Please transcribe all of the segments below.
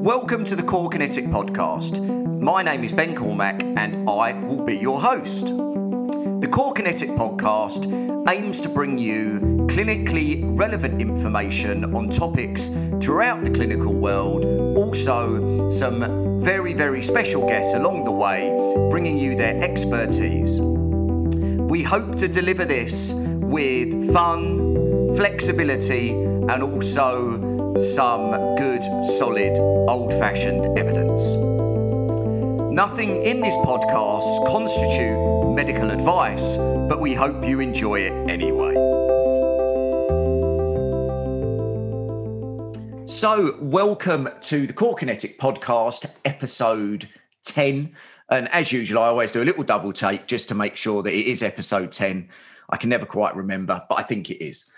Welcome to the Core Kinetic Podcast. My name is Ben Cormack and I will be your host. The Core Kinetic Podcast aims to bring you clinically relevant information on topics throughout the clinical world, also, some very, very special guests along the way, bringing you their expertise. We hope to deliver this with fun, flexibility, and also some good, solid, old fashioned evidence. Nothing in this podcast constitute medical advice, but we hope you enjoy it anyway. So, welcome to the Core Kinetic podcast, episode 10. And as usual, I always do a little double take just to make sure that it is episode 10. I can never quite remember, but I think it is.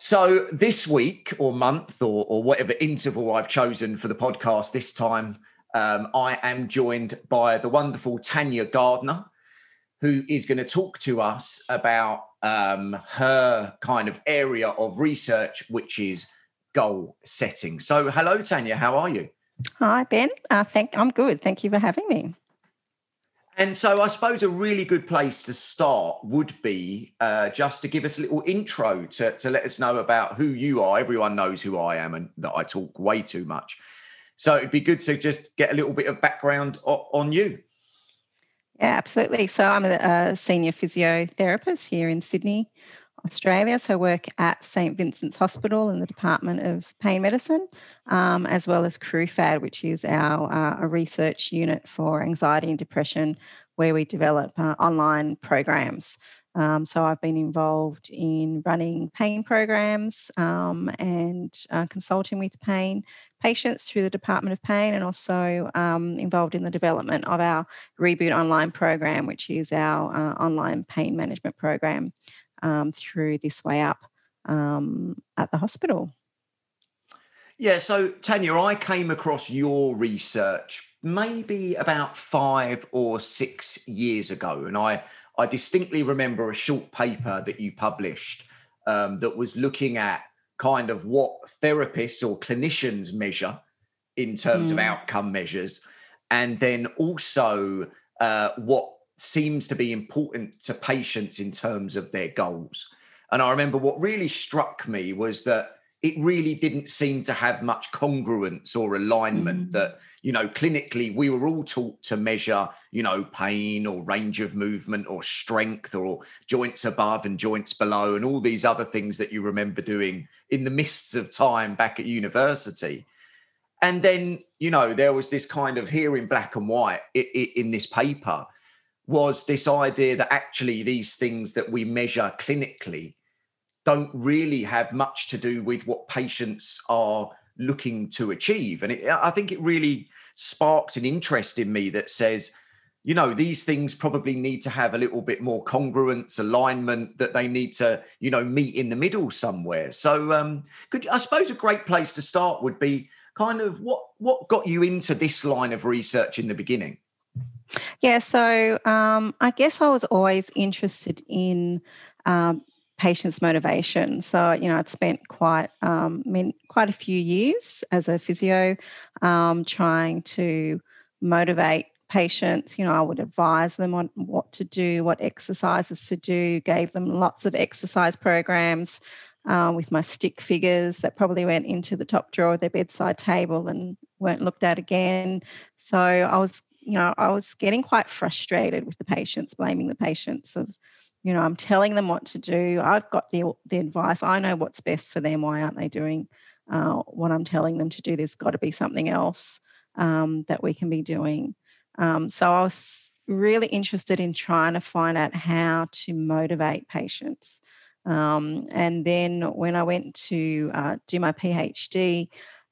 So this week or month or, or whatever interval I've chosen for the podcast this time, um, I am joined by the wonderful Tanya Gardner, who is going to talk to us about um, her kind of area of research, which is goal setting. So, hello, Tanya. How are you? Hi, Ben. Uh, thank. I'm good. Thank you for having me. And so I suppose a really good place to start would be uh, just to give us a little intro to, to let us know about who you are. Everyone knows who I am and that I talk way too much. So it'd be good to just get a little bit of background on you. Yeah, absolutely. So I'm a, senior physiotherapist here in Sydney. Australia. So, work at St Vincent's Hospital in the Department of Pain Medicine, um, as well as CRUFAD, which is our uh, a research unit for anxiety and depression, where we develop uh, online programs. Um, so, I've been involved in running pain programs um, and uh, consulting with pain patients through the Department of Pain, and also um, involved in the development of our Reboot Online program, which is our uh, online pain management program um, through this way up um, at the hospital. Yeah, so Tanya, I came across your research maybe about five or six years ago, and I I distinctly remember a short paper that you published um, that was looking at kind of what therapists or clinicians measure in terms mm. of outcome measures, and then also uh, what seems to be important to patients in terms of their goals. And I remember what really struck me was that it really didn't seem to have much congruence or alignment mm-hmm. that you know clinically we were all taught to measure you know pain or range of movement or strength or joints above and joints below and all these other things that you remember doing in the mists of time back at university and then you know there was this kind of here in black and white in this paper was this idea that actually these things that we measure clinically don't really have much to do with what patients are looking to achieve. And it, I think it really sparked an interest in me that says, you know, these things probably need to have a little bit more congruence, alignment, that they need to, you know, meet in the middle somewhere. So, um, could I suppose a great place to start would be kind of what what got you into this line of research in the beginning? Yeah, so um, I guess I was always interested in um, patients' motivation. So you know, I'd spent quite um, quite a few years as a physio um, trying to motivate patients. You know, I would advise them on what to do, what exercises to do, gave them lots of exercise programs. Uh, with my stick figures that probably went into the top drawer of their bedside table and weren't looked at again. So I was you know, I was getting quite frustrated with the patients, blaming the patients of, you know, I'm telling them what to do. I've got the, the advice. I know what's best for them. Why aren't they doing uh, what I'm telling them to do? There's got to be something else um, that we can be doing. Um, so I was really interested in trying to find out how to motivate patients. Um, and then when I went to uh, do my PhD,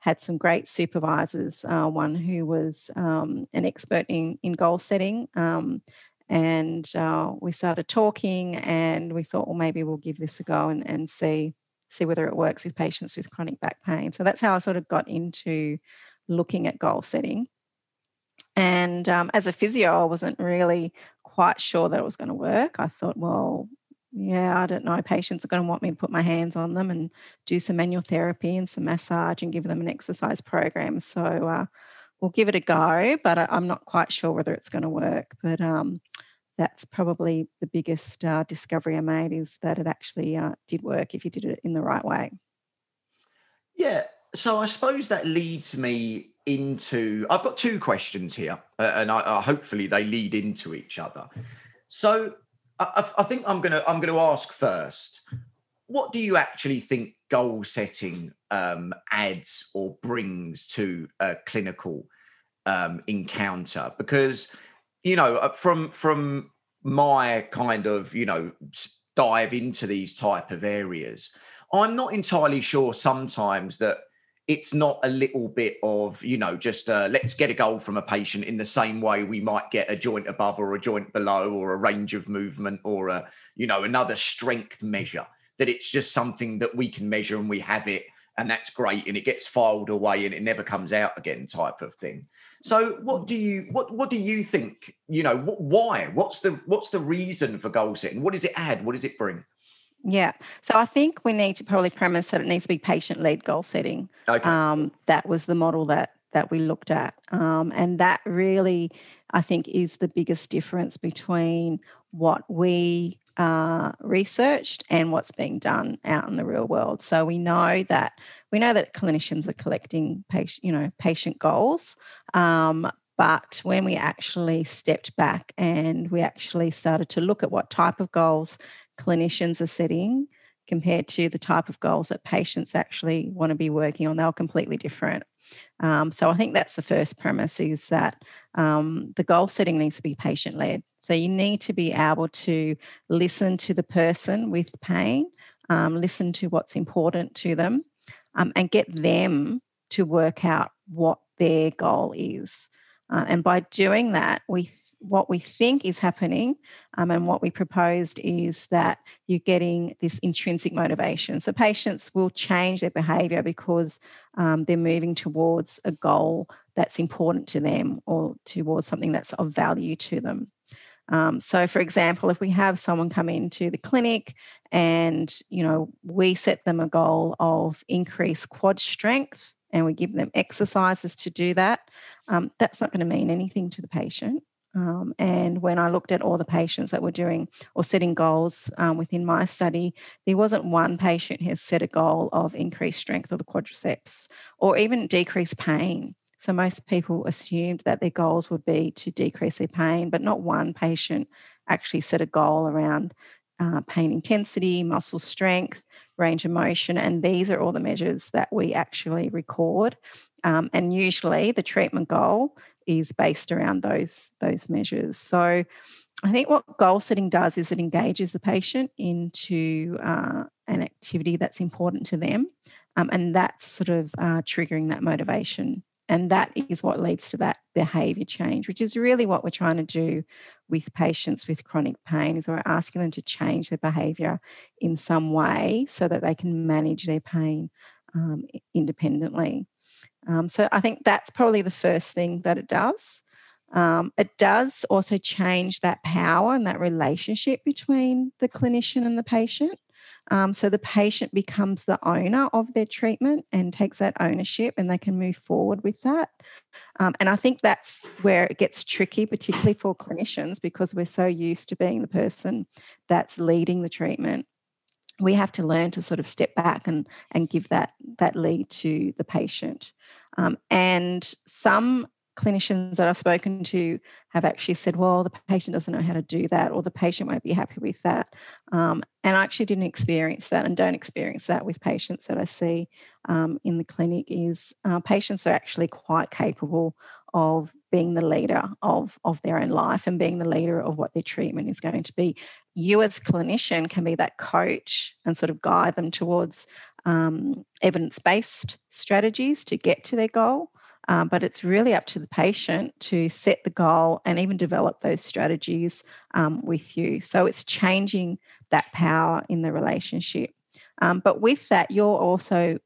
had some great supervisors, uh, one who was um, an expert in, in goal setting. Um, and uh, we started talking and we thought, well, maybe we'll give this a go and, and see see whether it works with patients with chronic back pain. So that's how I sort of got into looking at goal setting. And um, as a physio, I wasn't really quite sure that it was going to work. I thought, well, yeah, I don't know. Patients are going to want me to put my hands on them and do some manual therapy and some massage and give them an exercise program. So uh, we'll give it a go, but I, am not quite sure whether it's going to work. But um, that's probably the biggest uh, discovery I made is that it actually uh, did work if you did it in the right way. Yeah. So I suppose that leads me into. I've got two questions here, uh, and I, hopefully they lead into each other. So I, I think I'm gonna I'm gonna ask first. What do you actually think goal setting um, adds or brings to a clinical um, encounter? Because you know, uh, from from my kind of you know dive into these type of areas, I'm not entirely sure sometimes that it's not a little bit of you know just uh, let's get a goal from a patient in the same way we might get a joint above or a joint below or a range of movement or a you know another strength measure that it's just something that we can measure and we have it and that's great and it gets filed away and it never comes out again type of thing. So what do you what what do you think you know why? What's the what's the reason for goal setting? What does it add? What does it bring yeah. So I think we need to probably premise that it needs to be patient led goal setting. Okay. Um, that was the model that that we looked at. Um, and that really, I think, is the biggest difference between what we uh, researched and what's being done out in the real world. So we know that we know that clinicians are collecting patient, you know, patient goals, um, but when we actually stepped back and we actually started to look at what type of goals clinicians are setting compared to the type of goals that patients actually want to be working on, they're completely different. Um, so I think that's the first premise is that um, the goal setting needs to be patient led. So you need to be able to listen to the person with pain, um, listen to what's important to them, um, and get them to work out what their goal is. Uh, and by doing that, we what we think is happening um, and what we proposed is that you're getting this intrinsic motivation. So patients will change their behavior because um, they're moving towards a goal that's important to them or towards something that's of value to them. Um, so, for example, if we have someone come into the clinic and you know we set them a goal of increased quad strength and we give them exercises to do that, um, that's not going to mean anything to the patient. Um, and when I looked at all the patients that were doing or setting goals um, within my study, there wasn't one patient who set a goal of increased strength of the quadriceps or even decreased pain. So most people assumed that their goals would be to decrease their pain, but not one patient actually set a goal around uh, pain intensity, muscle strength, range of motion. And these are all the measures that we actually record. Um, and usually the treatment goal is based around those, those measures. So I think what goal setting does is it engages the patient into uh, an activity that's important to them. Um, and that's sort of uh, triggering that motivation and that is what leads to that behavior change which is really what we're trying to do with patients with chronic pain is we're asking them to change their behavior in some way so that they can manage their pain um, independently. Um, so i think that's probably the first thing that it does. Um, it does also change that power and that relationship between the clinician and the patient um, so the patient becomes the owner of their treatment and takes that ownership and they can move forward with that. Um, and I think that's where it gets tricky, particularly for clinicians, because we're so used to being the person that's leading the treatment. We have to learn to sort of step back and, and give that, that lead to the patient. Um, and some clinicians that I've spoken to have actually said, well, the patient doesn't know how to do that, or the patient won't be happy with that. Um, and I actually didn't experience that and don't experience that with patients that I see um, in the clinic is uh, patients are actually quite capable of being the leader of, of their own life and being the leader of what their treatment is going to be. You as clinician can be that coach and sort of guide them towards um, evidence-based strategies to get to their goal. Um, but it's really up to the patient to set the goal and even develop those strategies um, with you. So it's changing that power in the relationship. Um, but with that, you're also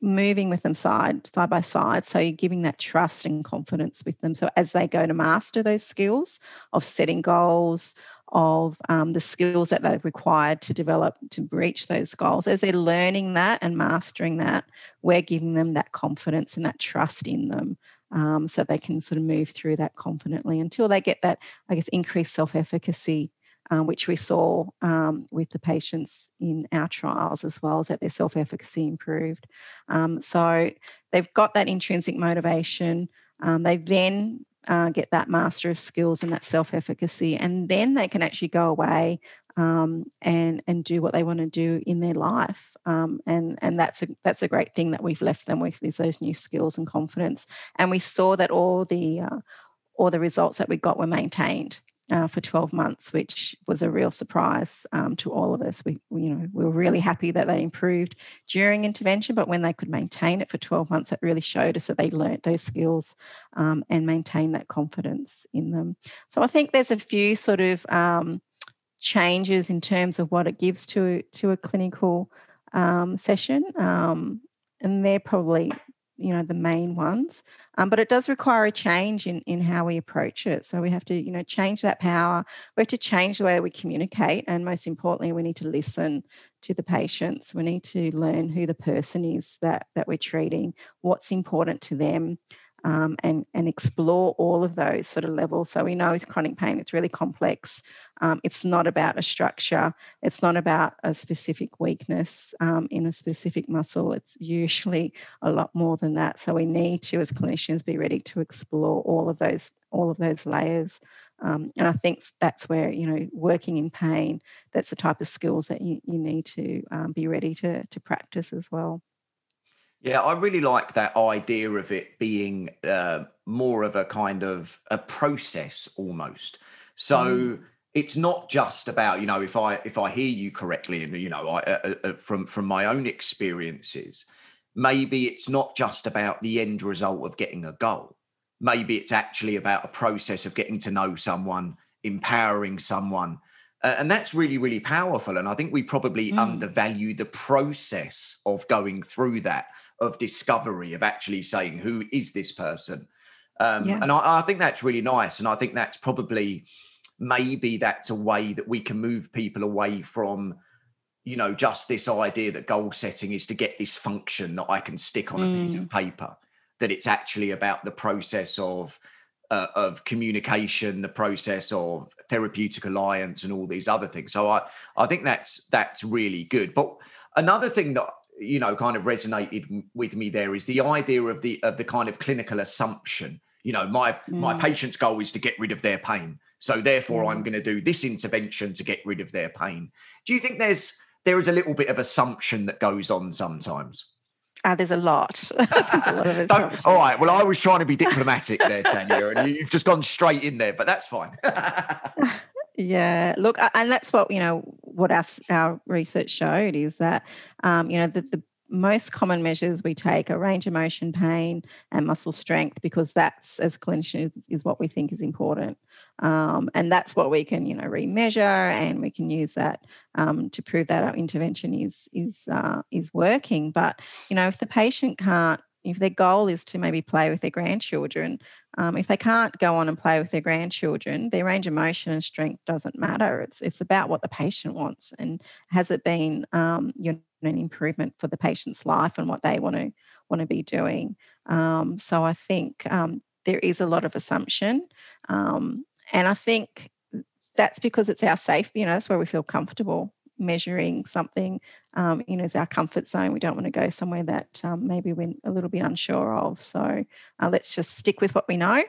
moving with them side side by side so you're giving that trust and confidence with them so as they go to master those skills of setting goals of um, the skills that they've required to develop to reach those goals. As they're learning that and mastering that, we're giving them that confidence and that trust in them um, so they can sort of move through that confidently until they get that, I guess, increased self efficacy. Um, which we saw um, with the patients in our trials, as well as that their self efficacy improved. Um, so they've got that intrinsic motivation. Um, they then uh, get that master of skills and that self efficacy, and then they can actually go away um, and and do what they want to do in their life. Um, and and that's a that's a great thing that we've left them with is those new skills and confidence. And we saw that all the uh, all the results that we got were maintained uh, for 12 months, which was a real surprise um, to all of us. We, you know, we were really happy that they improved during intervention, but when they could maintain it for 12 months, it really showed us that they learnt those skills um, and maintained that confidence in them. So I think there's a few sort of um, changes in terms of what it gives to to a clinical um, session, um, and they're probably you know the main ones um, but it does require a change in in how we approach it. So we have to you know change that power. We have to change the way that we communicate and most importantly we need to listen to the patients. We need to learn who the person is that that we're treating what's important to them um, and and explore all of those sort of levels. So we know with chronic pain, it's really complex. Um, it's not about a structure. It's not about a specific weakness um, in a specific muscle. It's usually a lot more than that. So we need to, as clinicians, be ready to explore all of those all of those layers. Um, and I think that's where you know working in pain. That's the type of skills that you, you need to um, be ready to to practice as well. Yeah, I really like that idea of it being uh, more of a kind of a process almost. So mm. it's not just about you know if I if I hear you correctly and you know I, uh, uh, uh, from from my own experiences, maybe it's not just about the end result of getting a goal. Maybe it's actually about a process of getting to know someone, empowering someone. Uh, and that's really, really powerful. And I think we probably mm. undervalue the process of going through that of discovery of actually saying who is this person um, yeah. and I, I, think that's really nice and i think that's probably maybe that's a way that we can move people away from you know just this idea that goal setting is to get this function that i can stick on mm. a piece of mm. paper that it's actually about the process of uh, of communication the process of therapeutic alliance and all these other things so i i think that's that's really good but another thing that you know kind of resonated with me there is the idea of the of the kind of clinical assumption you know my mm. my patient's goal is to get rid of their pain so therefore mm. i'm going to do this intervention to get rid of their pain do you think there's there is a little bit of assumption that goes on sometimes uh, there's a lot. there's a lot of all right. Well, I was trying to be diplomatic there, Tanya, and you've just gone straight in there, but that's fine. Yeah, look, and that's what you know. What our our research showed is that um, you know the, the most common measures we take are range of motion, pain, and muscle strength because that's as clinicians is what we think is important, um, and that's what we can you know remeasure and we can use that um, to prove that our intervention is is uh, is working. But you know if the patient can't if their goal is to maybe play with their grandchildren, um, if they can't go on and play with their grandchildren, their range of motion and strength doesn't matter. It's it's about what the patient wants and has it been um, you know, an improvement for the patient's life and what they want to want to be doing. Um, so I think um, there is a lot of assumption, um, and I think that's because it's our safe. You know, that's where we feel comfortable measuring something, um, you know, is our comfort zone. We don't want to go somewhere that um, maybe we're a little bit unsure of. So uh, let's just stick with what we know,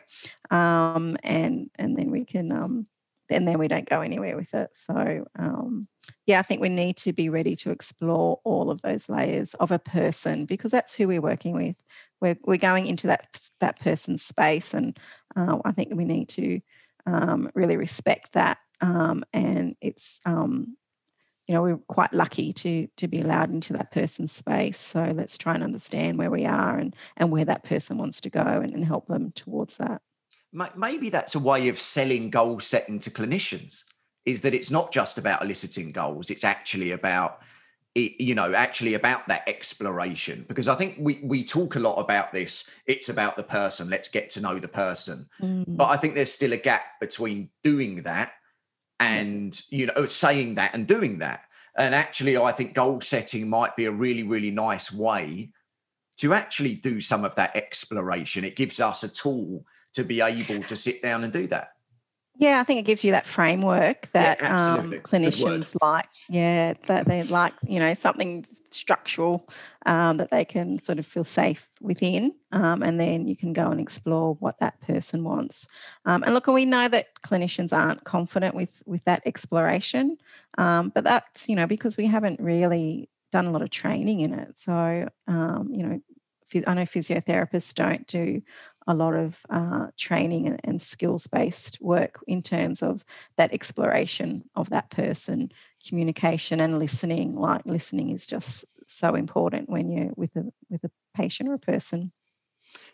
um, and and then we can, um, and then we don't go anywhere with it. So um, yeah, I think we need to be ready to explore all of those layers of a person because that's who we're working with. We're we're going into that that person's space, and uh, I think we need to um, really respect that. and it's you know, we're quite lucky to to be allowed into that person's space. So let's try and understand where we are and and where that person wants to go and, and help them towards that. Maybe that's a way of selling goal setting to clinicians. Is that it's not just about eliciting goals; it's actually about you know actually about that exploration because i think we we talk a lot about this it's about the person let's get to know the person mm. but i think there's still a gap between doing that and you know saying that and doing that. And actually i think goal setting might be a really really nice way to actually do some of that exploration. It gives us a tool to be able to sit down and do that yeah, I think it gives you that framework that yeah, um, clinicians like. Yeah, that they like, you know, something structural um, that they can sort of feel safe within. Um, and then you can go and explore what that person wants. Um, and look, we know that clinicians aren't confident with, with that exploration, um, but that's, you know, because we haven't really done a lot of training in it. So, um, you know, I know physiotherapists don't do a lot of uh, training and, and skills based work in terms of that exploration of that person, communication and listening. Like listening is just so important when you're with a with a patient or a person.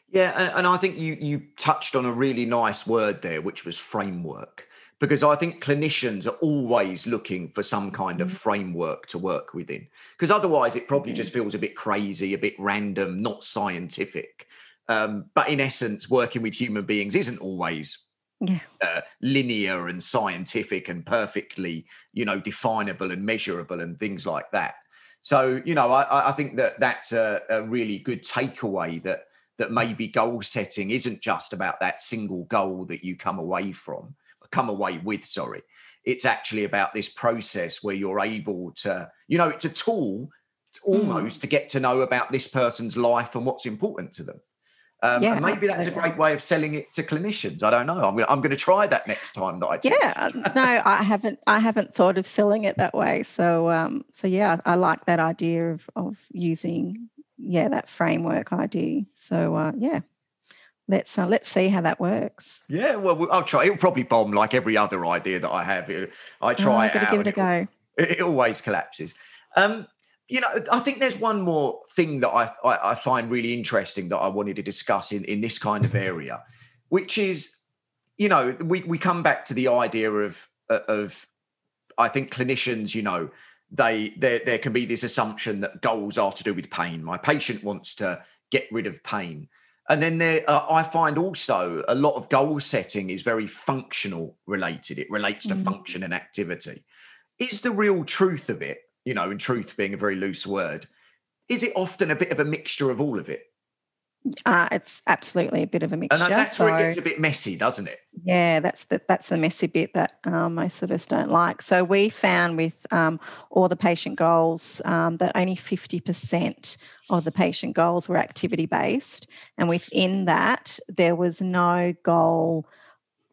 Yeah, and, I think you you touched on a really nice word there, which was framework because I think clinicians are always looking for some kind of mm. framework to work within. Because otherwise, it probably just feels a bit crazy, a bit random, not scientific. Um, but in essence, working with human beings isn't always yeah. uh, linear and scientific and perfectly, you know, definable and measurable and things like that. So, you know, I, I think that that's a, a really good takeaway that that maybe goal setting isn't just about that single goal that you come away from come away with, sorry. It's actually about this process where you're able to, you know, it's a tool hmm. almost mm. to get to know about this person's life and what's important to them. Um, yeah, maybe that's a great way of selling it to clinicians. I don't know. I'm going, I'm going to try that next time that I. Teach. Yeah, uh, no, I haven't. I haven't thought of selling it that way. So, um, so yeah, I like that idea of of using yeah that framework idea. So, uh, yeah, let's uh, let's see how that works. Yeah, well, I'll try. It'll probably bomb like every other idea that I have. I oh, try oh, it out. Give it a go. It, it, always collapses. Um, you know, I think there's one more thing that I, I, I find really interesting that I wanted to discuss in in this kind of area, which is, you know, we we come back to the idea of of I think clinicians, you know, they there there can be this assumption that goals are to do with pain. My patient wants to get rid of pain and then there, uh, I find also a lot of goal setting is very functional related. It relates to mm. function and activity. Is the real truth of it, you know, in truth being a very loose word, is it often a bit of a mixture of all of it? Uh, it's absolutely a bit of a mixture. And that's so, where it gets a bit messy, doesn't it? Yeah, that's the, that's the messy bit that um, most of us don't like. So we found with um, all the patient goals um, that only 50% of the patient goals were activity based. And within that, there was no goal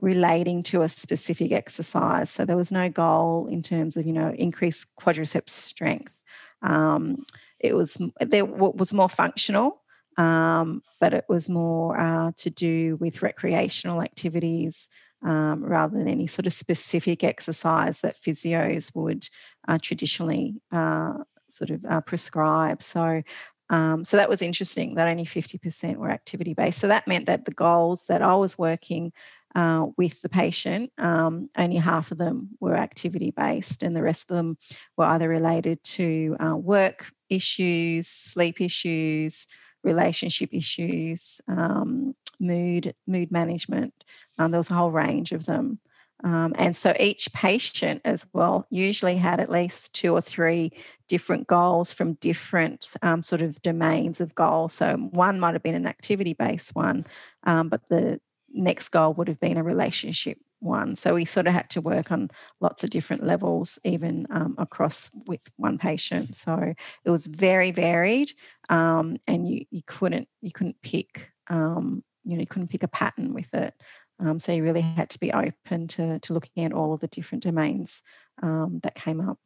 relating to a specific exercise. So there was no goal in terms of, you know, increased quadriceps strength. Um, it was there was more functional um, but it was more uh, to do with recreational activities um, rather than any sort of specific exercise that physios would uh, traditionally uh, sort of uh, prescribe. So, um, so that was interesting that only 50% were activity based. So that meant that the goals that I was working uh, with the patient, um, only half of them were activity based, and the rest of them were either related to uh, work issues, sleep issues, relationship issues, um, mood, mood management. Um, there was a whole range of them. Um, and so each patient as well usually had at least two or three different goals from different um, sort of domains of goals. So one might have been an activity based one, um, but the next goal would have been a relationship one. So we sort of had to work on lots of different levels, even um, across with one patient. So it was very varied, um, and you you couldn't you couldn't pick um, you know you couldn't pick a pattern with it. Um, so you really had to be open to to looking at all of the different domains um, that came up.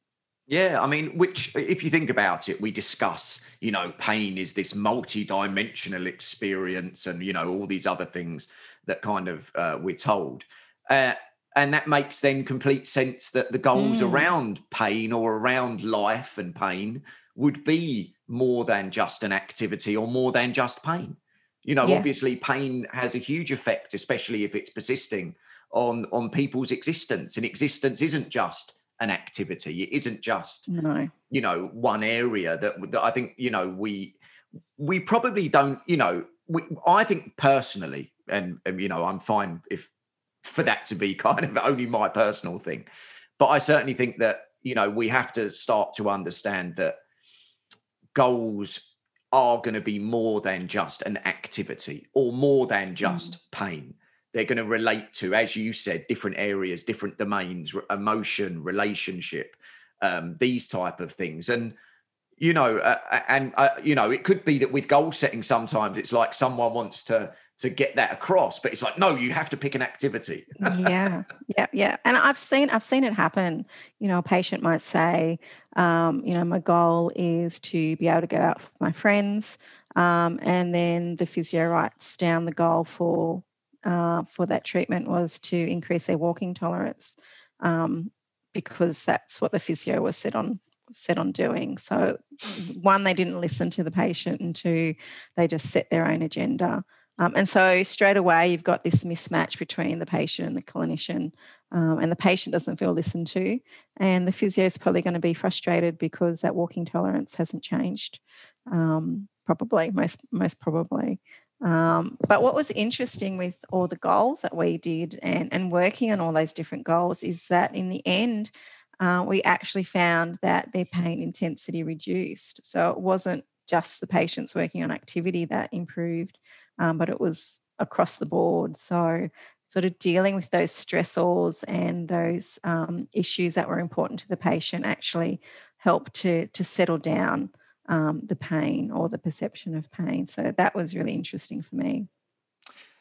Yeah, I mean, which, if you think about it, we discuss, you know, pain is this multi-dimensional experience, and you know all these other things that kind of uh, we're told. Uh, and that makes then complete sense that the goals mm. around pain or around life and pain would be more than just an activity or more than just pain. You know, yeah. obviously, pain has a huge effect, especially if it's persisting on on people's existence. And existence isn't just an activity; it isn't just no. you know one area that, that I think you know we we probably don't. You know, we, I think personally, and, and you know, I'm fine if for that to be kind of only my personal thing. but I certainly think that you know we have to start to understand that goals are going to be more than just an activity or more than just mm. pain. They're going to relate to, as you said, different areas, different domains, emotion, relationship, um, these type of things. And you know, uh, and uh, you know, it could be that with goal setting, sometimes it's like someone wants to to get that across but it's like no you have to pick an activity. Yeah yeah yeah. And i've seen i've seen it happen. You know a patient might say um, you know my goal is to be able to go out with my friends um, and then the physio writes down the goal for uh, for that treatment was to increase their walking tolerance um, because that's what the physio was set on set on doing. So one they didn't listen to the patient and two they just set their own agenda um, and so straight away, you've got this mismatch between the patient and the clinician, um, and the patient doesn't feel listened to, and the physio is probably going to be frustrated because that walking tolerance hasn't changed. Um, probably, most most probably. Um, but what was interesting with all the goals that we did and and working on all those different goals is that in the end, uh, we actually found that their pain intensity reduced. So it wasn't just the patients working on activity that improved um, but it was across the board. So, sort of dealing with those stressors and those um, issues that were important to the patient actually helped to to settle down um, the pain or the perception of pain. So that was really interesting for me.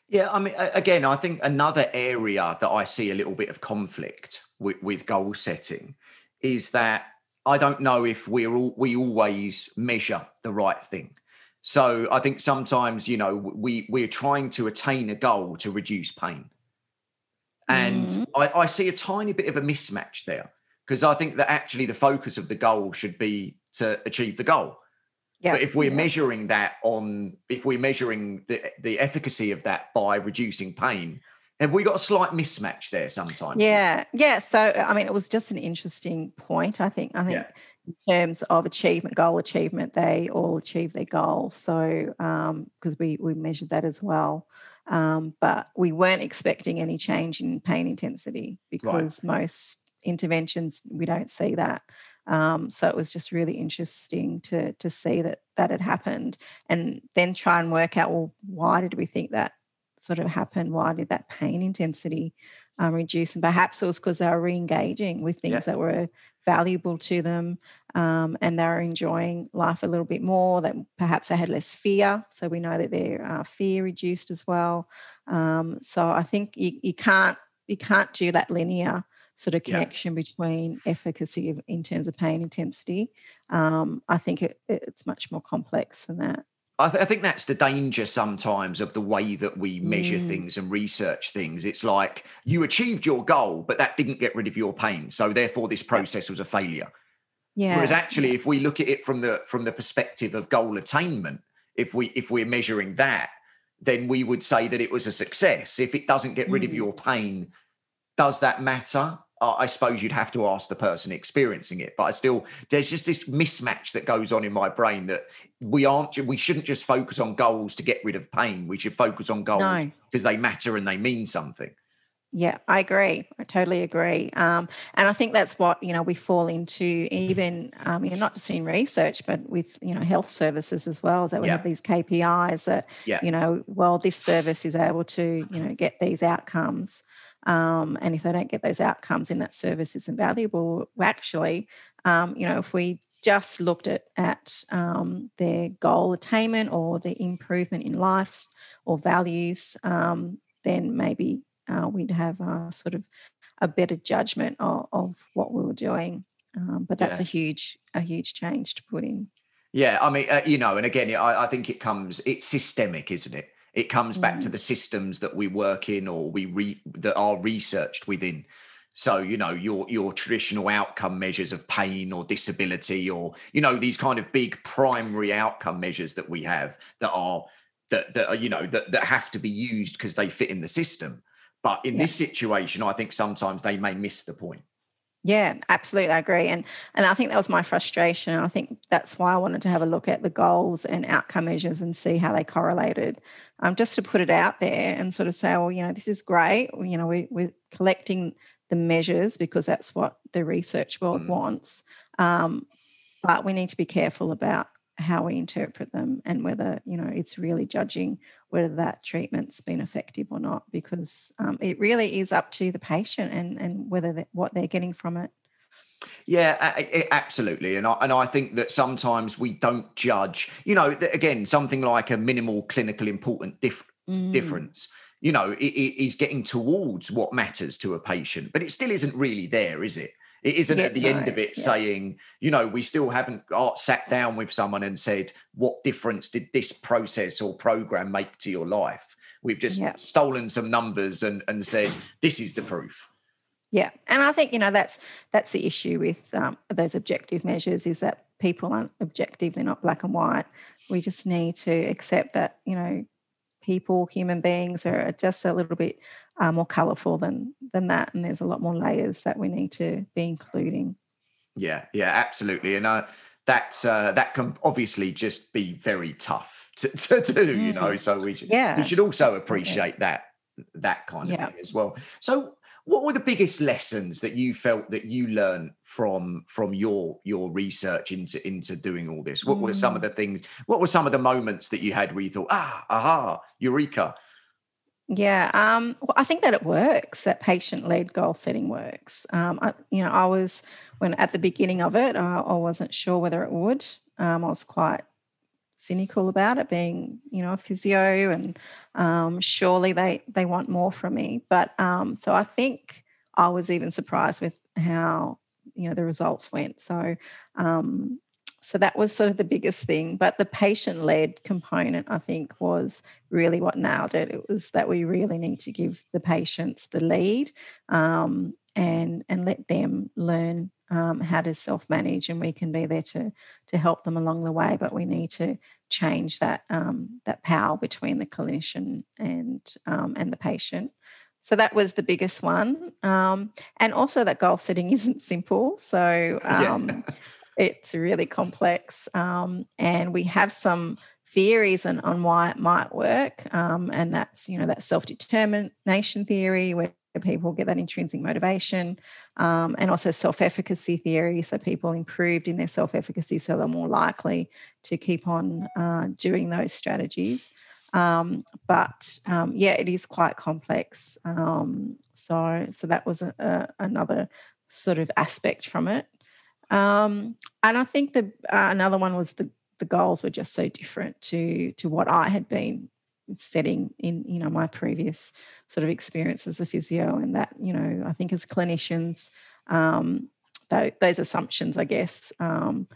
Yeah, I mean, again, I think another area that I see a little bit of conflict with, with goal setting is that I don't know if we're all, we always measure the right thing. So I think sometimes, you know, we we're trying to attain a goal to reduce pain. And mm. I, I see a tiny bit of a mismatch there because I think that actually the focus of the goal should be to achieve the goal. Yeah. But if we're yeah. measuring that on, if we're measuring the, the efficacy of that by reducing pain, have we got a slight mismatch there sometimes? Yeah, yeah. So I mean, it was just an interesting point. I think. I think yeah in terms of achievement, goal achievement, they all achieve their goal. So, because um, we we measured that as well, um, but we weren't expecting any change in pain intensity because right. most interventions we don't see that. Um, so it was just really interesting to to see that that had happened, and then try and work out well why did we think that sort of happened? Why did that pain intensity um, reduce? And perhaps it was because they were re-engaging with things yeah. that were valuable to them um, and they're enjoying life a little bit more that perhaps they had less fear so we know that their uh, fear reduced as well um, so i think you, you can't you can't do that linear sort of connection yeah. between efficacy of, in terms of pain intensity um, i think it, it's much more complex than that I, th- I, think that's the danger sometimes of the way that we measure mm. things and research things. It's like you achieved your goal, but that didn't get rid of your pain. So therefore, this process was a failure. Yeah. Whereas actually, if we look at it from the from the perspective of goal attainment, if we if we're measuring that, then we would say that it was a success. If it doesn't get rid mm. of your pain, does that matter? I suppose you'd have to ask the person experiencing it. But I still, there's just this mismatch that goes on in my brain that we aren't, we shouldn't just focus on goals to get rid of pain. We should focus on goals no. because they matter and they mean something. Yeah, I agree. I totally agree. Um, and I think that's what, you know, we fall into even, um, you know, not just in research, but with, you know, health services as well, is that we yeah. have these KPIs that, yeah. you know, well, this service is able to, you know, get these outcomes. Um, and if they don't get those outcomes, then that service isn't valuable. Actually, um, you know, if we just looked at at um, their goal attainment or the improvement in lives or values, um, then maybe uh, we'd have a sort of a better judgment of, of what we were doing. Um, but that's yeah. a huge a huge change to put in. Yeah, I mean, uh, you know, and again, I, I think it comes it's systemic, isn't it? It comes back mm. to the systems that we work in or we re, that are researched within. So you know your your traditional outcome measures of pain or disability, or you know these kind of big primary outcome measures that we have that are that that are you know that that have to be used because they fit in the system. But in yeah. this situation, I think sometimes they may miss the point. Yeah, absolutely. I agree. And and I think that was my frustration. I think that's why I wanted to have a look at the goals and outcome measures and see how they correlated. Um, just to put it out there and sort of say, well, you know, this is great. You know, we, we're collecting the measures because that's what the research world mm. wants. Um, but we need to be careful about how we interpret them and whether you know it's really judging whether that treatment's been effective or not because um, it really is up to the patient and and whether they, what they're getting from it yeah, absolutely, and I and I think that sometimes we don't judge. You know, again, something like a minimal clinical important dif- mm. difference. You know, it is getting towards what matters to a patient, but it still isn't really there, is it? It isn't yeah, at the no, end of it yeah. saying, you know, we still haven't sat down with someone and said, what difference did this process or program make to your life? We've just yeah. stolen some numbers and, and said, this is the proof. Yeah, and I think you know that's that's the issue with um, those objective measures is that people aren't objective; they're not black and white. We just need to accept that you know people, human beings, are just a little bit uh, more colourful than than that, and there's a lot more layers that we need to be including. Yeah, yeah, absolutely, and uh, that's uh, that can obviously just be very tough to, to do, you know. Mm. So we should yeah, we should also appreciate that that kind of yeah. thing as well. So what were the biggest lessons that you felt that you learned from from your your research into into doing all this what mm. were some of mm. the things what were some of the moments that you had where you thought ah aha eureka yeah, um, well, I think that it works. That patient-led goal setting works. Um, I, you know, I was when at the beginning of it, I, I wasn't sure whether it would. Um, I was quite cynical about it, being you know a physio, and um, surely they they want more from me. But um, so I think I was even surprised with how you know the results went. So um, so that was sort of the biggest thing. But the patient led component, I think, was really what nailed it. It was that we really need to give the patients the lead um, and and let them learn um, how to self manage, and we can be there to to help them along the way. But we need to change that um, that power between the clinician and um, and the patient. So that was the biggest one, um, and also that goal setting isn't simple. So um, it's really complex. Um, and we have some theories on, why it might work. Um, and that's, you know, that self determination theory where people get that intrinsic motivation um, and also self efficacy theory. So people improved in their self efficacy, so they're more likely to keep on uh, doing those strategies. Um, but um, yeah, it is quite complex. Um, so, so that was a, a, another sort of aspect from it. Um, and I think the uh, another one was the the goals were just so different to to what I had been setting in you know my previous sort of experience as a physio and that you know I think as clinicians um, th- those assumptions I guess um,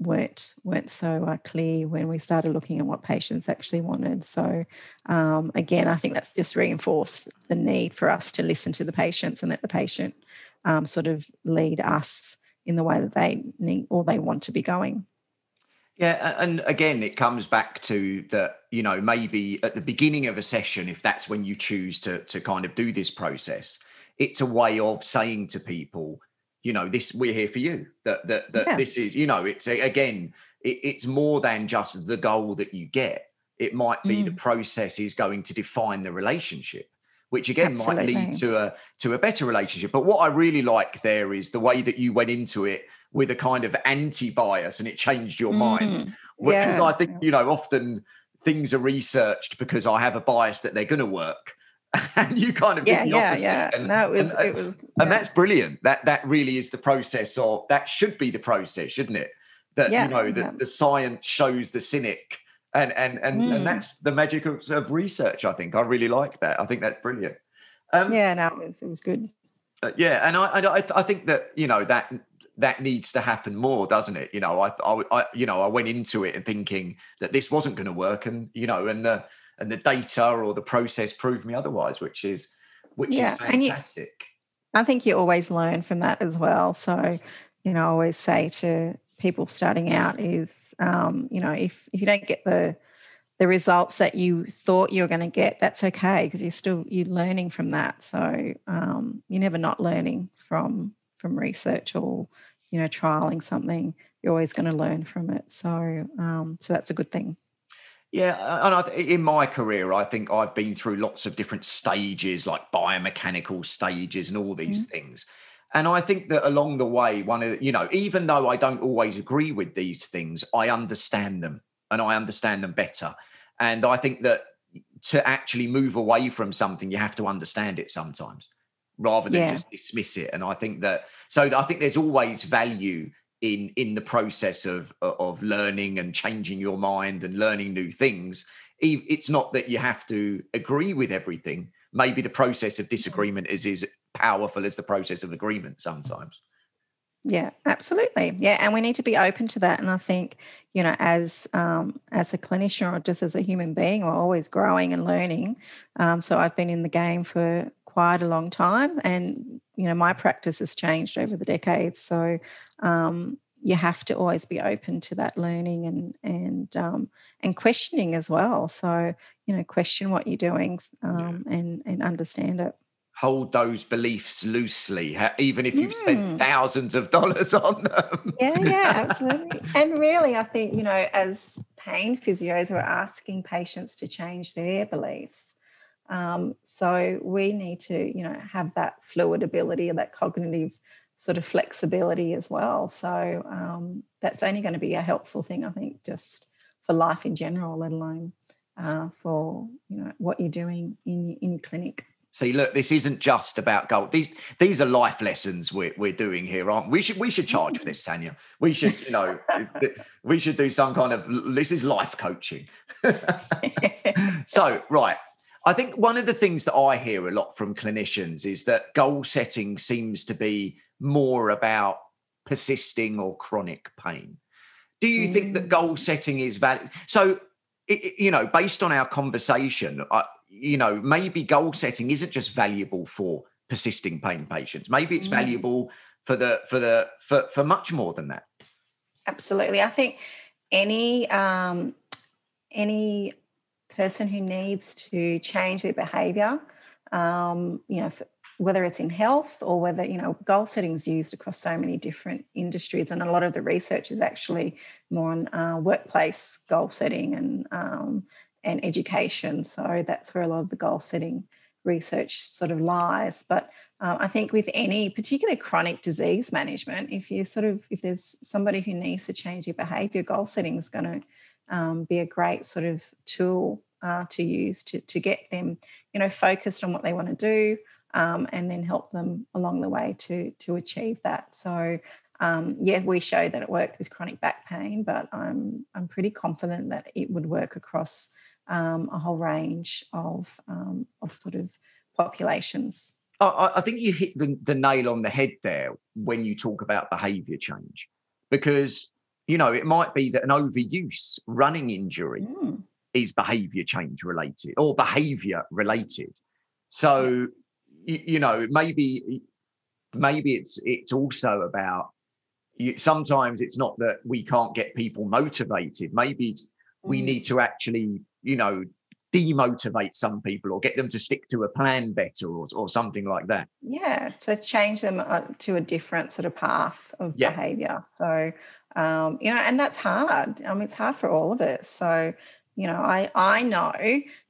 weren't weren't so uh, clear when we started looking at what patients actually wanted. So um, again, I think that's just reinforced the need for us to listen to the patients and let the patient um, sort of lead us in the way that they need or they want to be going. Yeah, and again, it comes back to that. You know, maybe at the beginning of a session, if that's when you choose to to kind of do this process, it's a way of saying to people, you know, this we're here for you. That that that yeah. this is, you know, it's again, it, it's more than just the goal that you get. It might be mm. the process is going to define the relationship which again Absolutely. might lead to a to a better relationship. But what I really like there is the way that you went into it with a kind of anti-bias and it changed your mm, mind. Because yeah. I think, you know, often things are researched because I have a bias that they're gonna work. and you kind of yeah, yeah, yeah. And, no, it was, and, it was, yeah. and that's brilliant. That that really is the process of that should be the process, shouldn't it? That yeah, you know that the science shows the cynic and and and, mm. and that's the magic of, of, research. I think I really like that. I think that's brilliant. Um, yeah, no, it was, it was good. Uh, yeah, and I, I I think that you know that that needs to happen more, doesn't it? You know, I, I, I you know I went into it thinking that this wasn't going to work, and you know, and the and the data or the process proved me otherwise, which is which yeah. is fantastic. You, I think you always learn from that as well. So, you know, I always say to people starting out is um, you know if if you don't get the the results that you thought you were going to get that's okay because you're still you're learning from that so um, you're never not learning from from research or you know trialing something you're always going to learn from it so um, so that's a good thing yeah, and I, in my career, I think I've been through lots of different stages, like biomechanical stages, and all these mm-hmm. things. And I think that along the way, one of you know, even though I don't always agree with these things, I understand them and I understand them better. And I think that to actually move away from something, you have to understand it sometimes, rather than yeah. just dismiss it. And I think that so I think there's always value in in the process of of learning and changing your mind and learning new things it's not that you have to agree with everything maybe the process of mm. disagreement is as powerful as the process of agreement sometimes. Yeah absolutely. Yeah and we need to be open to that and i think you know as um, as a clinician or just as a human being we're always growing and learning. Um, so i've been in the game for quite a long time and you know my practice has changed over the decades. So um, you have to always be open to that learning and and um, and questioning as well. So you know question what you're doing um, yeah. and and understand it hold those beliefs loosely even if you've mm. spent thousands of dollars on them yeah yeah absolutely and really i think you know as pain physios we're asking patients to change their beliefs um, so we need to, you know, have that fluid ability or that cognitive sort of flexibility as well. So um, that's only going to be a helpful thing, I think, just for life in general, let alone uh, for you know what you're doing in in clinic. See, look, this isn't just about gold. These these are life lessons we're, we're doing here, aren't we? we? Should we should charge for this, Tanya? We should, you know, we should do some kind of this is life coaching. so, right, I think one of the things that I hear a lot from clinicians is that goal setting seems to be more about persisting or chronic pain. Do you mm. think that goal mm. setting is valid? So, it, you know, based on our conversation, uh, you know, maybe goal setting isn't just valuable for persisting pain patients. Maybe it's mm. valuable for the for the for for much more than that. Absolutely, I think any um, any person who needs to change their behavior, um, you know, whether it's in health or whether, you know, goal setting is used across so many different industries. And a lot of the research is actually more on uh, workplace goal setting and, um, and education. So that's where a lot of the goal setting research sort of lies. But um, I think with any particular chronic disease management, if you sort of if there's somebody who needs to change your behaviour, goal setting is going to um, be a great sort of tool uh, to use to, to get them, you know, focused on what they want to do um, and then help them along the way to, to achieve that. So, um, yeah, we show that it worked with chronic back pain, but I'm, I'm pretty confident that it would work across um, a whole range of, um, of sort of populations. I, I think you hit the, the nail on the head there when you talk about behaviour change, because you know, it might be that an overuse running injury mm. is behavior change related or behavior related. So, yeah. you, you, know, maybe maybe it's it's also about you, sometimes it's not that we can't get people motivated. Maybe we mm. need to actually, you know, demotivate some people or get them to stick to a plan better or, or something like that. Yeah to change them uh, to a different sort of path of yeah. behavior. So um, you know and that's hard. I mean it's hard for all of us. So you know i i know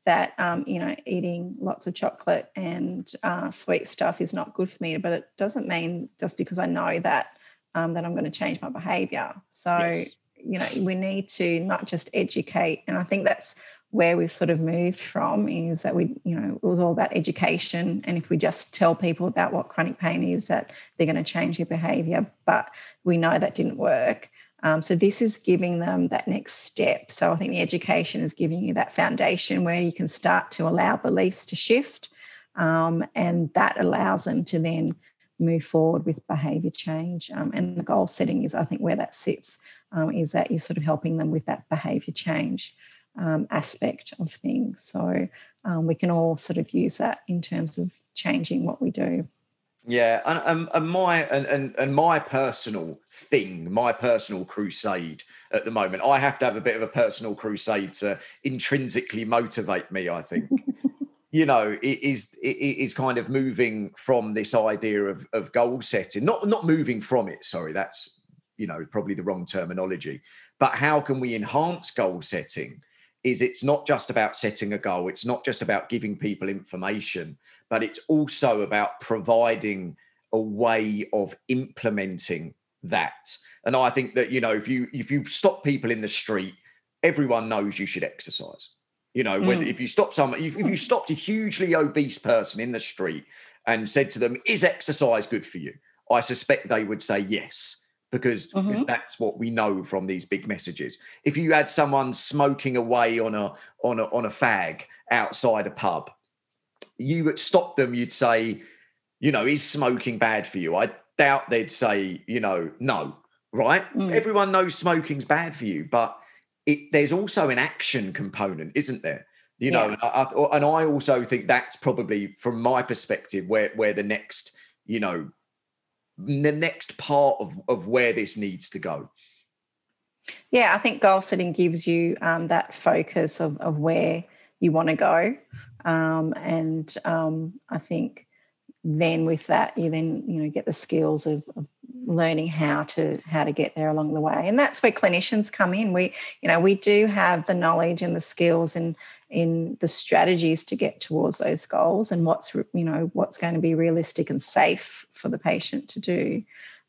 that um, you know eating lots of chocolate and uh, sweet stuff is not good for me but it doesn't mean just because i know that um, that i'm going to change my behavior. So yes. you know we need to not just educate and i think that's where we've sort of moved from is that we, you know, it was all about education. And if we just tell people about what chronic pain is, that they're going to change their behavior. But we know that didn't work. Um, so this is giving them that next step. So I think the education is giving you that foundation where you can start to allow beliefs to shift. Um, and that allows them to then move forward with behavior change. Um, and the goal setting is, I think, where that sits, um, is that you're sort of helping them with that behavior change um, aspect of things. So um, we can all sort of use that in terms of changing what we do. Yeah, and, and, and my and, and, and my personal thing, my personal crusade at the moment, I have to have a bit of a personal crusade to intrinsically motivate me. I think you know, it is it is kind of moving from this idea of of goal setting, not not moving from it. Sorry, that's you know probably the wrong terminology. But how can we enhance goal setting? Is it's not just about setting a goal. It's not just about giving people information, but it's also about providing a way of implementing that. And I think that you know if you if you stop people in the street, everyone knows you should exercise you know, mm. if you stop someone, if, if you stopped a hugely obese person in the street and said to them, "Is exercise good for you?" I suspect they would say yes, because, mm-hmm. that's what we know from these big messages. If you had someone smoking away on a on a on a fag outside a pub, you would stop them. You'd say, you know, is smoking bad for you? I doubt they'd say, you know, no. Right? Mm. Everyone knows smoking's bad for you, but it, there's also an action component, isn't there? You know, yeah. and, I, and I also think that's probably, from my perspective, where where the next, you know, the next part of of where this needs to go. Yeah, I think goal setting gives you um, that focus of of where you want to go, um, and um, I think then with that you then you know get the skills of, of learning how to how to get there along the way. And that's where clinicians come in. We you know we do have the knowledge and the skills and in the strategies to get towards those goals and what's you know what's going to be realistic and safe for the patient to do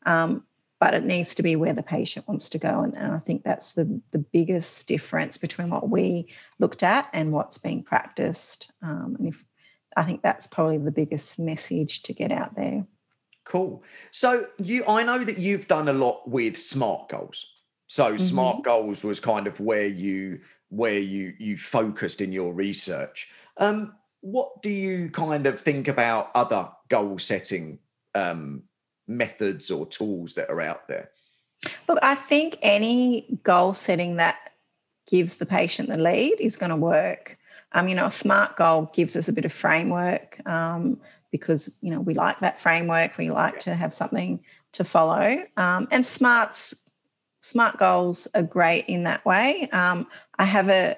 um, but it needs to be where the patient wants to go and, and i think that's the the biggest difference between what we looked at and what's being practiced um, and if i think that's probably the biggest message to get out there Cool. So you, I know that you've done a lot with smart goals. So mm-hmm. smart goals was kind of where you where you you focused in your research. Um, what do you kind of think about other goal setting um, methods or tools that are out there? Look, I think any goal setting that gives the patient the lead is going to work. Um, you know, a SMART goal gives us a bit of framework. Um, because you know we like that framework we like to have something to follow um, and smarts smart goals are great in that way um, i have a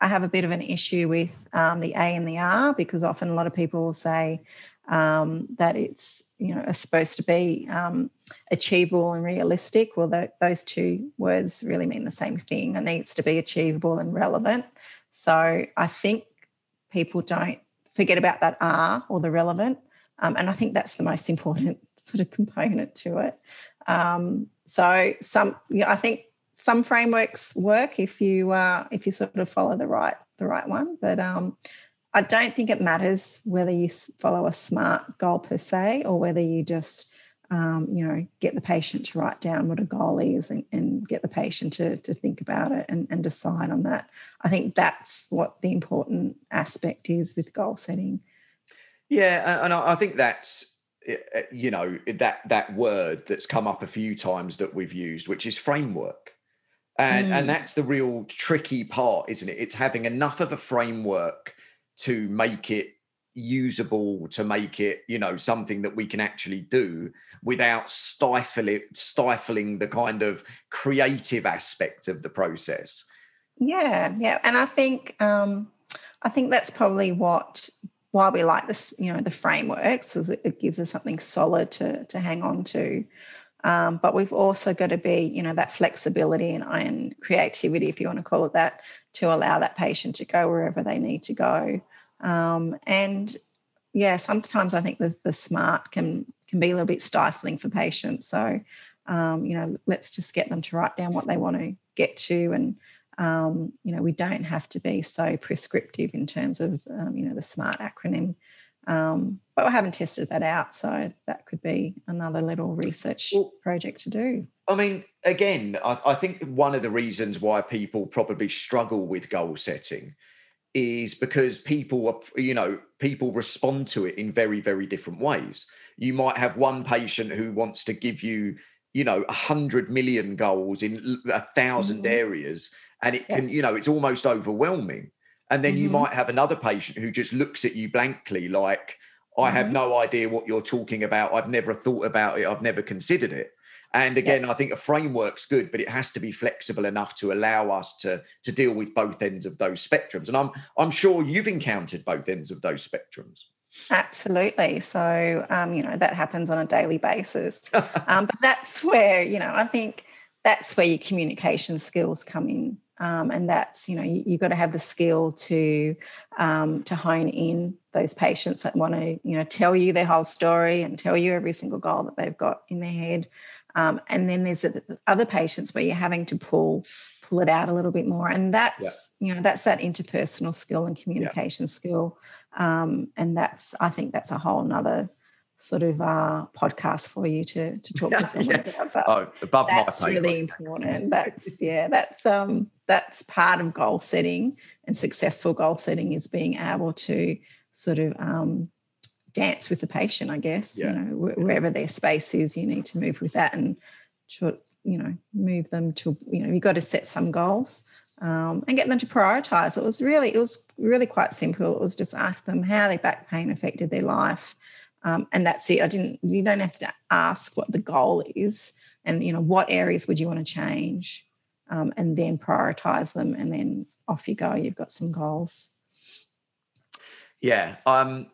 i have a bit of an issue with um, the a and the r because often a lot of people will say um, that it's you know supposed to be um, achievable and realistic well those two words really mean the same thing it needs to be achievable and relevant so i think people don't forget about that R or the relevant. Um, and I think that's the most important sort of component to it. Um, so some, you know, I think some frameworks work if you uh, if you sort of follow the right the right one, but um, I don't think it matters whether you follow a smart goal per se or whether you just um, you know, get the patient to write down what a goal is and, and get the patient to, to think about it and, and decide on that. I think that's what the important aspect is with goal setting. Yeah, and I think that's you know that that word that's come up a few times that we've used, which is framework, and mm. and that's the real tricky part, isn't it? It's having enough of a framework to make it usable to make it you know something that we can actually do without stifling stifling the kind of creative aspect of the process yeah yeah and i think um i think that's probably what why we like this you know the frameworks is it, gives us something solid to to hang on to um, but we've also got to be you know that flexibility and, and creativity if you want to call it that to allow that patient to go wherever they need to go um, and yeah, sometimes I think the, the smart can can be a little bit stifling for patients. So um, you know, let's just get them to write down what they want to get to, and um, you know, we don't have to be so prescriptive in terms of um, you know the SMART acronym. Um, but I haven't tested that out, so that could be another little research well, project to do. I mean, again, I, I think one of the reasons why people probably struggle with goal setting is because people are you know people respond to it in very very different ways you might have one patient who wants to give you you know a hundred million goals in a 1000 mm-hmm. areas and it can you know it's almost overwhelming and then mm-hmm. you might have another patient who just looks at you blankly like i mm-hmm. have no idea what you're talking about i've never thought about it i've never considered it And again, yeah. I think a framework's good, but it has to be flexible enough to allow us to to deal with both ends of those spectrums. And I'm I'm sure you've encountered both ends of those spectrums. Absolutely. So, um, you know, that happens on a daily basis. um, but that's where, you know, I think that's where your communication skills come in. Um, and that's, you know, you, have got to have the skill to um, to hone in those patients that want to, you know, tell you their whole story and tell you every single goal that they've got in their head. Um, and then there's other patients where you're having to pull pull it out a little bit more and that's yeah. you know that's that interpersonal skill and communication yeah. skill um, and that's i think that's a whole nother sort of uh, podcast for you to to talk to someone yeah. about but oh, above that's really important that's yeah that's um that's part of goal setting and successful goal setting is being able to sort of um, dance with the patient i guess you know wherever their space is you need to move with that and you know, move them to, you know, you've got to set some goals um, and get them to prioritize. It was really, it was really quite simple. It was just ask them how their back pain affected their life. Um, and that's it. I didn't, you don't have to ask what the goal is and, you know, what areas would you want to change um, and then prioritize them and then off you go. You've got some goals. Yeah. Um,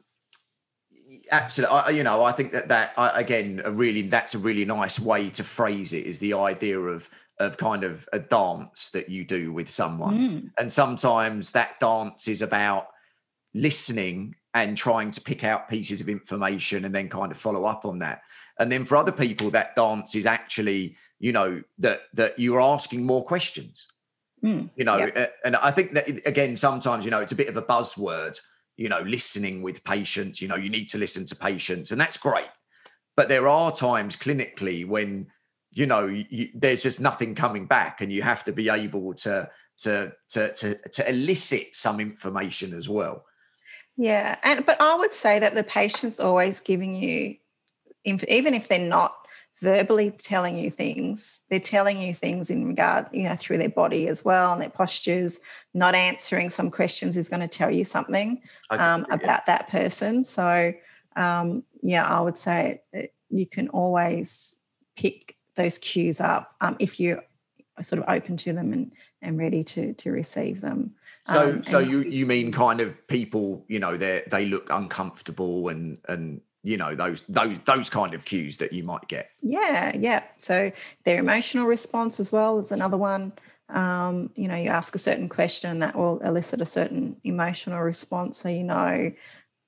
absolutely I, you know i think that that I, again a really that's a really nice way to phrase it is the idea of of kind of a dance that you do with someone mm. and sometimes that dance is about listening and trying to pick out pieces of information and then kind of follow up on that and then for other people that dance is actually you know that that you're asking more questions mm. you know yeah. and i think that again sometimes you know it's a bit of a buzzword you know, listening with patients, you know, you need to listen to patients, and that's great. But there are times clinically when, you know, you, there's just nothing coming back, and you have to be able to to to to, to elicit some information as well. Yeah, and but I would say that the patient's always giving you, even if they're not verbally telling you things. They're telling you things in regard, you know, through their body as well and their postures. Not answering some questions is going to tell you something um, about that person. So, um, yeah, I would say you can always pick those cues up um, if you're sort of open to them and, and ready to to receive them. So, um, so you you mean kind of people, you know, they they look uncomfortable and and you know those those those kind of cues that you might get. Yeah yeah. So their emotional response as well is another one. Um, you know you ask a certain question and that will elicit a certain emotional response so you know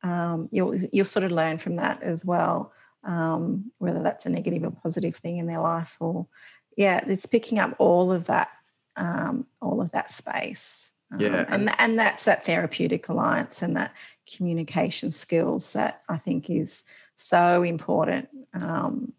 um, you'll you'll sort of learn from that as well um, whether that's a negative or positive thing in their life or yeah it's picking up all of that um, all of that space yeah um, and and that's that therapeutic alliance and that communication skills that I think is so important, um,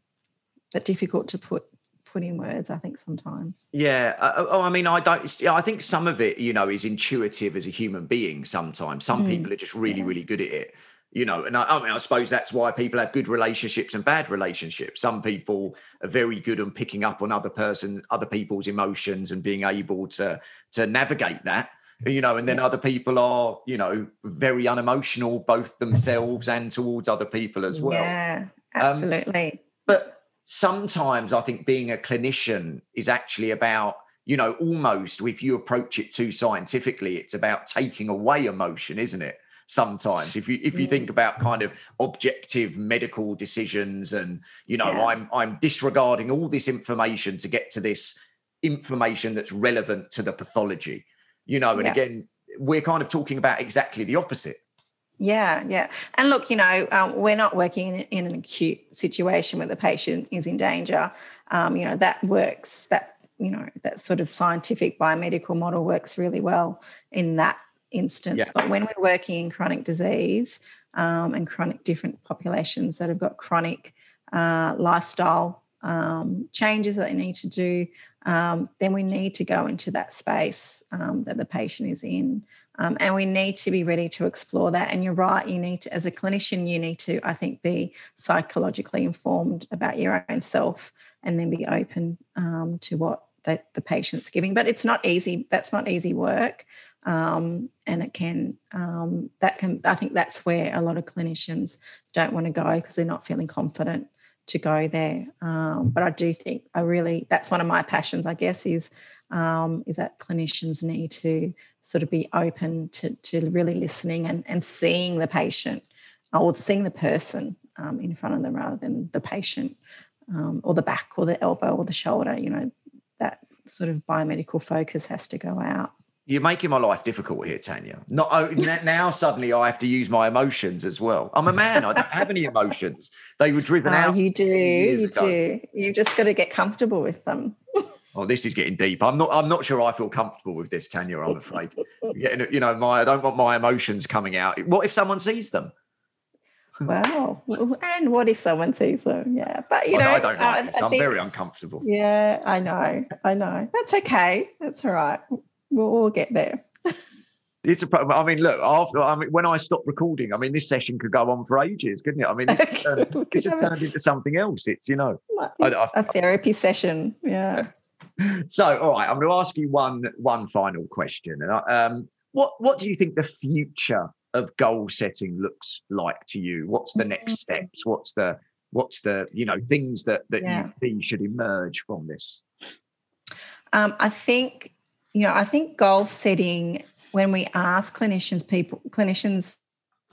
but difficult to put put in words. I think sometimes. Yeah. Uh, uh oh, I mean, I don't. I think some of it, you know, is intuitive as a human being. Sometimes some mm. people are just really, yeah. really good at it. You know, and I, I mean, I suppose that's why people have good relationships and bad relationships. Some people are very good on picking up on other person, other people's emotions, and being able to to navigate that you know, and then other people are, you know, very unemotional, both themselves and towards other people as well. Yeah, um, absolutely. Um, but sometimes I think being a clinician is actually about, you know, almost if you approach it too scientifically, it's about taking away emotion, isn't it? Sometimes, if you if you think about kind of objective medical decisions, and you know, yeah. I'm I'm disregarding all this information to get to this information that's relevant to the pathology you know and yeah. again we're kind of talking about exactly the opposite yeah yeah and look you know um, we're not working in, in, an acute situation where the patient is in danger um, you know that works that you know that sort of scientific biomedical model works really well in that instance yeah. but when we're working in chronic disease um, and chronic different populations that have got chronic uh, lifestyle um, changes that they need to do um, then we need to go into that space um, that the patient is in. Um, and we need to be ready to explore that. And you're right, you need to, as a clinician, you need to, I think, be psychologically informed about your own self and then be open um, to what the, the patient's giving. But it's not easy. That's not easy work. Um, and it can, um, that can, I think that's where a lot of clinicians don't want to go because they're not feeling confident to go there. Um, but I do think I really that's one of my passions, I guess, is um, is that clinicians need to sort of be open to, to really listening and, and seeing the patient or seeing the person um, in front of them rather than the patient um, or the back or the elbow or the shoulder. You know, that sort of biomedical focus has to go out. You're making my life difficult here, Tanya. Not now. Suddenly, I have to use my emotions as well. I'm a man. I don't have any emotions. They were driven oh, out. You do. You ago. do. You've just got to get comfortable with them. oh, this is getting deep. I'm not. I'm not sure I feel comfortable with this, Tanya. I'm afraid. you know, my I don't want my emotions coming out. What if someone sees them? Wow. and what if someone sees them? Yeah. But you know, I don't like uh, I'm think, very uncomfortable. Yeah, I know. I know. That's okay. That's all right we'll all get there. It's a problem. I mean, look, after I mean, when I stop recording, I mean, this session could go on for ages, couldn't it? I mean, this turned, this has turned into something else. It's you know, a therapy session. Yeah. so, all right, I'm going to ask you one one final question. And Um, what what do you think the future of goal setting looks like to you? What's the next mm. steps? What's the what's the you know things that that yeah. you think should emerge from this? Um, I think you know, I think goal setting, when we ask clinicians, people, clinicians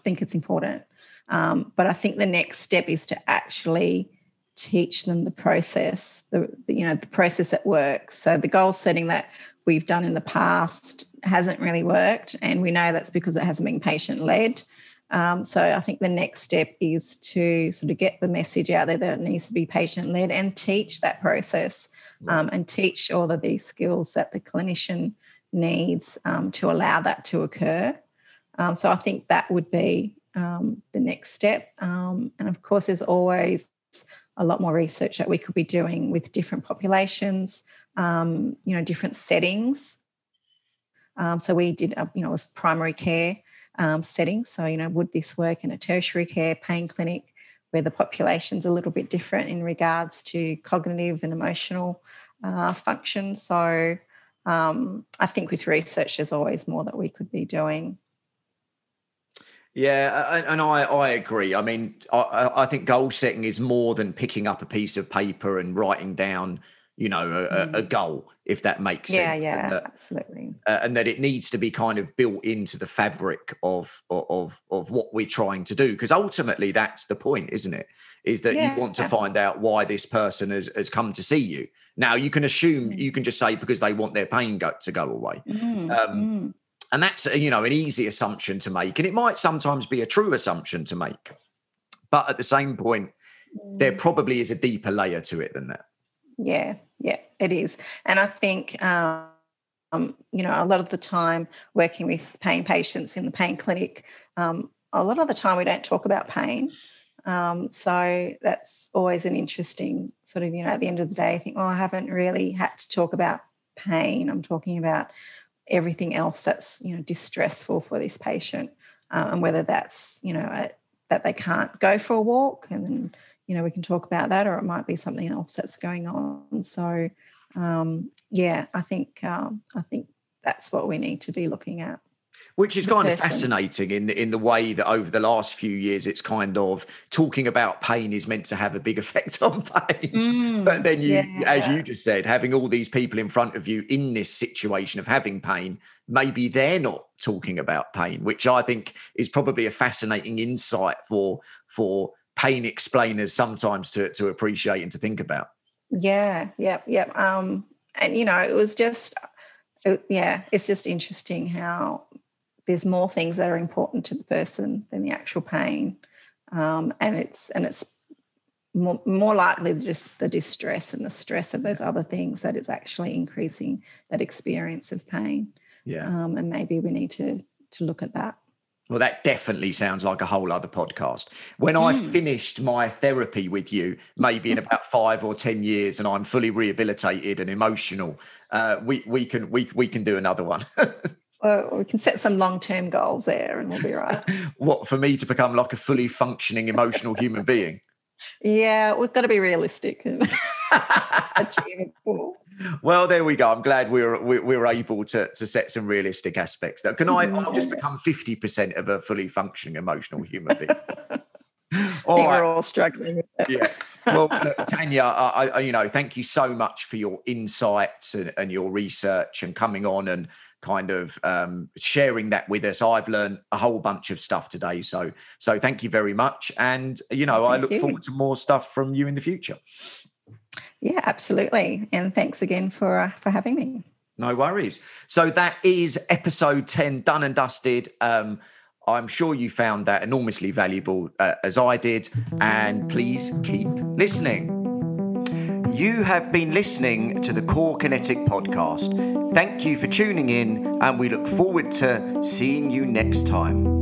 think it's important. Um, but I think the next step is to actually teach them the process, the you know, the process at work. So the goal setting that we've done in the past hasn't really worked. And we know that's because it hasn't been patient led. Um, so I think the next step is to sort of get the message out there that it needs to be patient led and teach that process um, and teach all of these skills that the clinician needs um, to allow that to occur. Um, so I think that would be um, the next step. Um, and of course, there's always a lot more research that we could be doing with different populations, um, you know, different settings. so we did, a, you know, it was primary care setting. So you know, would this work in a tertiary care pain clinic? where the population's a little bit different in regards to cognitive and emotional uh, function. So um, I think with research, there's always more that we could be doing. Yeah, and I, I agree. I mean, I, I think goal setting is more than picking up a piece of paper and writing down you know a, mm. a, goal if that makes yeah, sense yeah that, absolutely uh, and that it needs to be kind of built into the fabric of of of what we're trying to do because ultimately that's the point isn't it is that yeah, you want to absolutely. find out why this person has, has come to see you now you can assume mm. you can just say because they want their pain go, to go away mm. Um, mm. and that's you know an easy assumption to make and it might sometimes be a true assumption to make but at the same point there mm. probably is a deeper layer to it than that yeah, yeah, it is. And I think, um, you know, a lot of the time working with pain patients in the pain clinic, um, a lot of the time we don't talk about pain. Um, so that's always an interesting sort of, you know, at the end of the day, I think, well, I haven't really had to talk about pain. I'm talking about everything else that's, you know, distressful for this patient. Uh, and whether that's, you know, a, that they can't go for a walk and you know we can talk about that or it might be something else that's going on so um, yeah i think um, i think that's what we need to be looking at which is kind person. of fascinating in the, in the way that over the last few years it's kind of talking about pain is meant to have a big effect on pain mm, but then you yeah. as you just said having all these people in front of you in this situation of having pain maybe they're not talking about pain which i think is probably a fascinating insight for for pain explainers sometimes to to appreciate and to think about. Yeah, yeah, yeah. Um, and you know, it was just, it, yeah, it's just interesting how there's more things that are important to the person than the actual pain, um, and it's and it's more, more likely just the distress and the stress of those other things that is actually increasing that experience of pain. Yeah, um, and maybe we need to to look at that. Well, that definitely sounds like a whole other podcast. When mm. I've finished my therapy with you, maybe in about five or ten years, and I'm fully rehabilitated and emotional, uh, we we can we we can do another one. well, we can set some long term goals there, and we'll be right. what for me to become like a fully functioning emotional human being? Yeah, we've got to be realistic and achievable. Well, there we go. I'm glad we were we, we were able to to set some realistic aspects. There. Can I? I'll just become fifty percent of a fully functioning emotional human being. all right. We're all struggling with Yeah. well, look, Tanya, I, I, you know, thank you so much for your insights and, and your research and coming on and kind of um, sharing that with us. I've learned a whole bunch of stuff today. So, so thank you very much. And you know, thank I look you. forward to more stuff from you in the future. Yeah, absolutely. And thanks again for uh, for having me. No worries. So that is episode 10 done and dusted. Um, I'm sure you found that enormously valuable uh, as I did. And please keep listening. You have been listening to the Core Kinetic podcast. Thank you for tuning in, and we look forward to seeing you next time.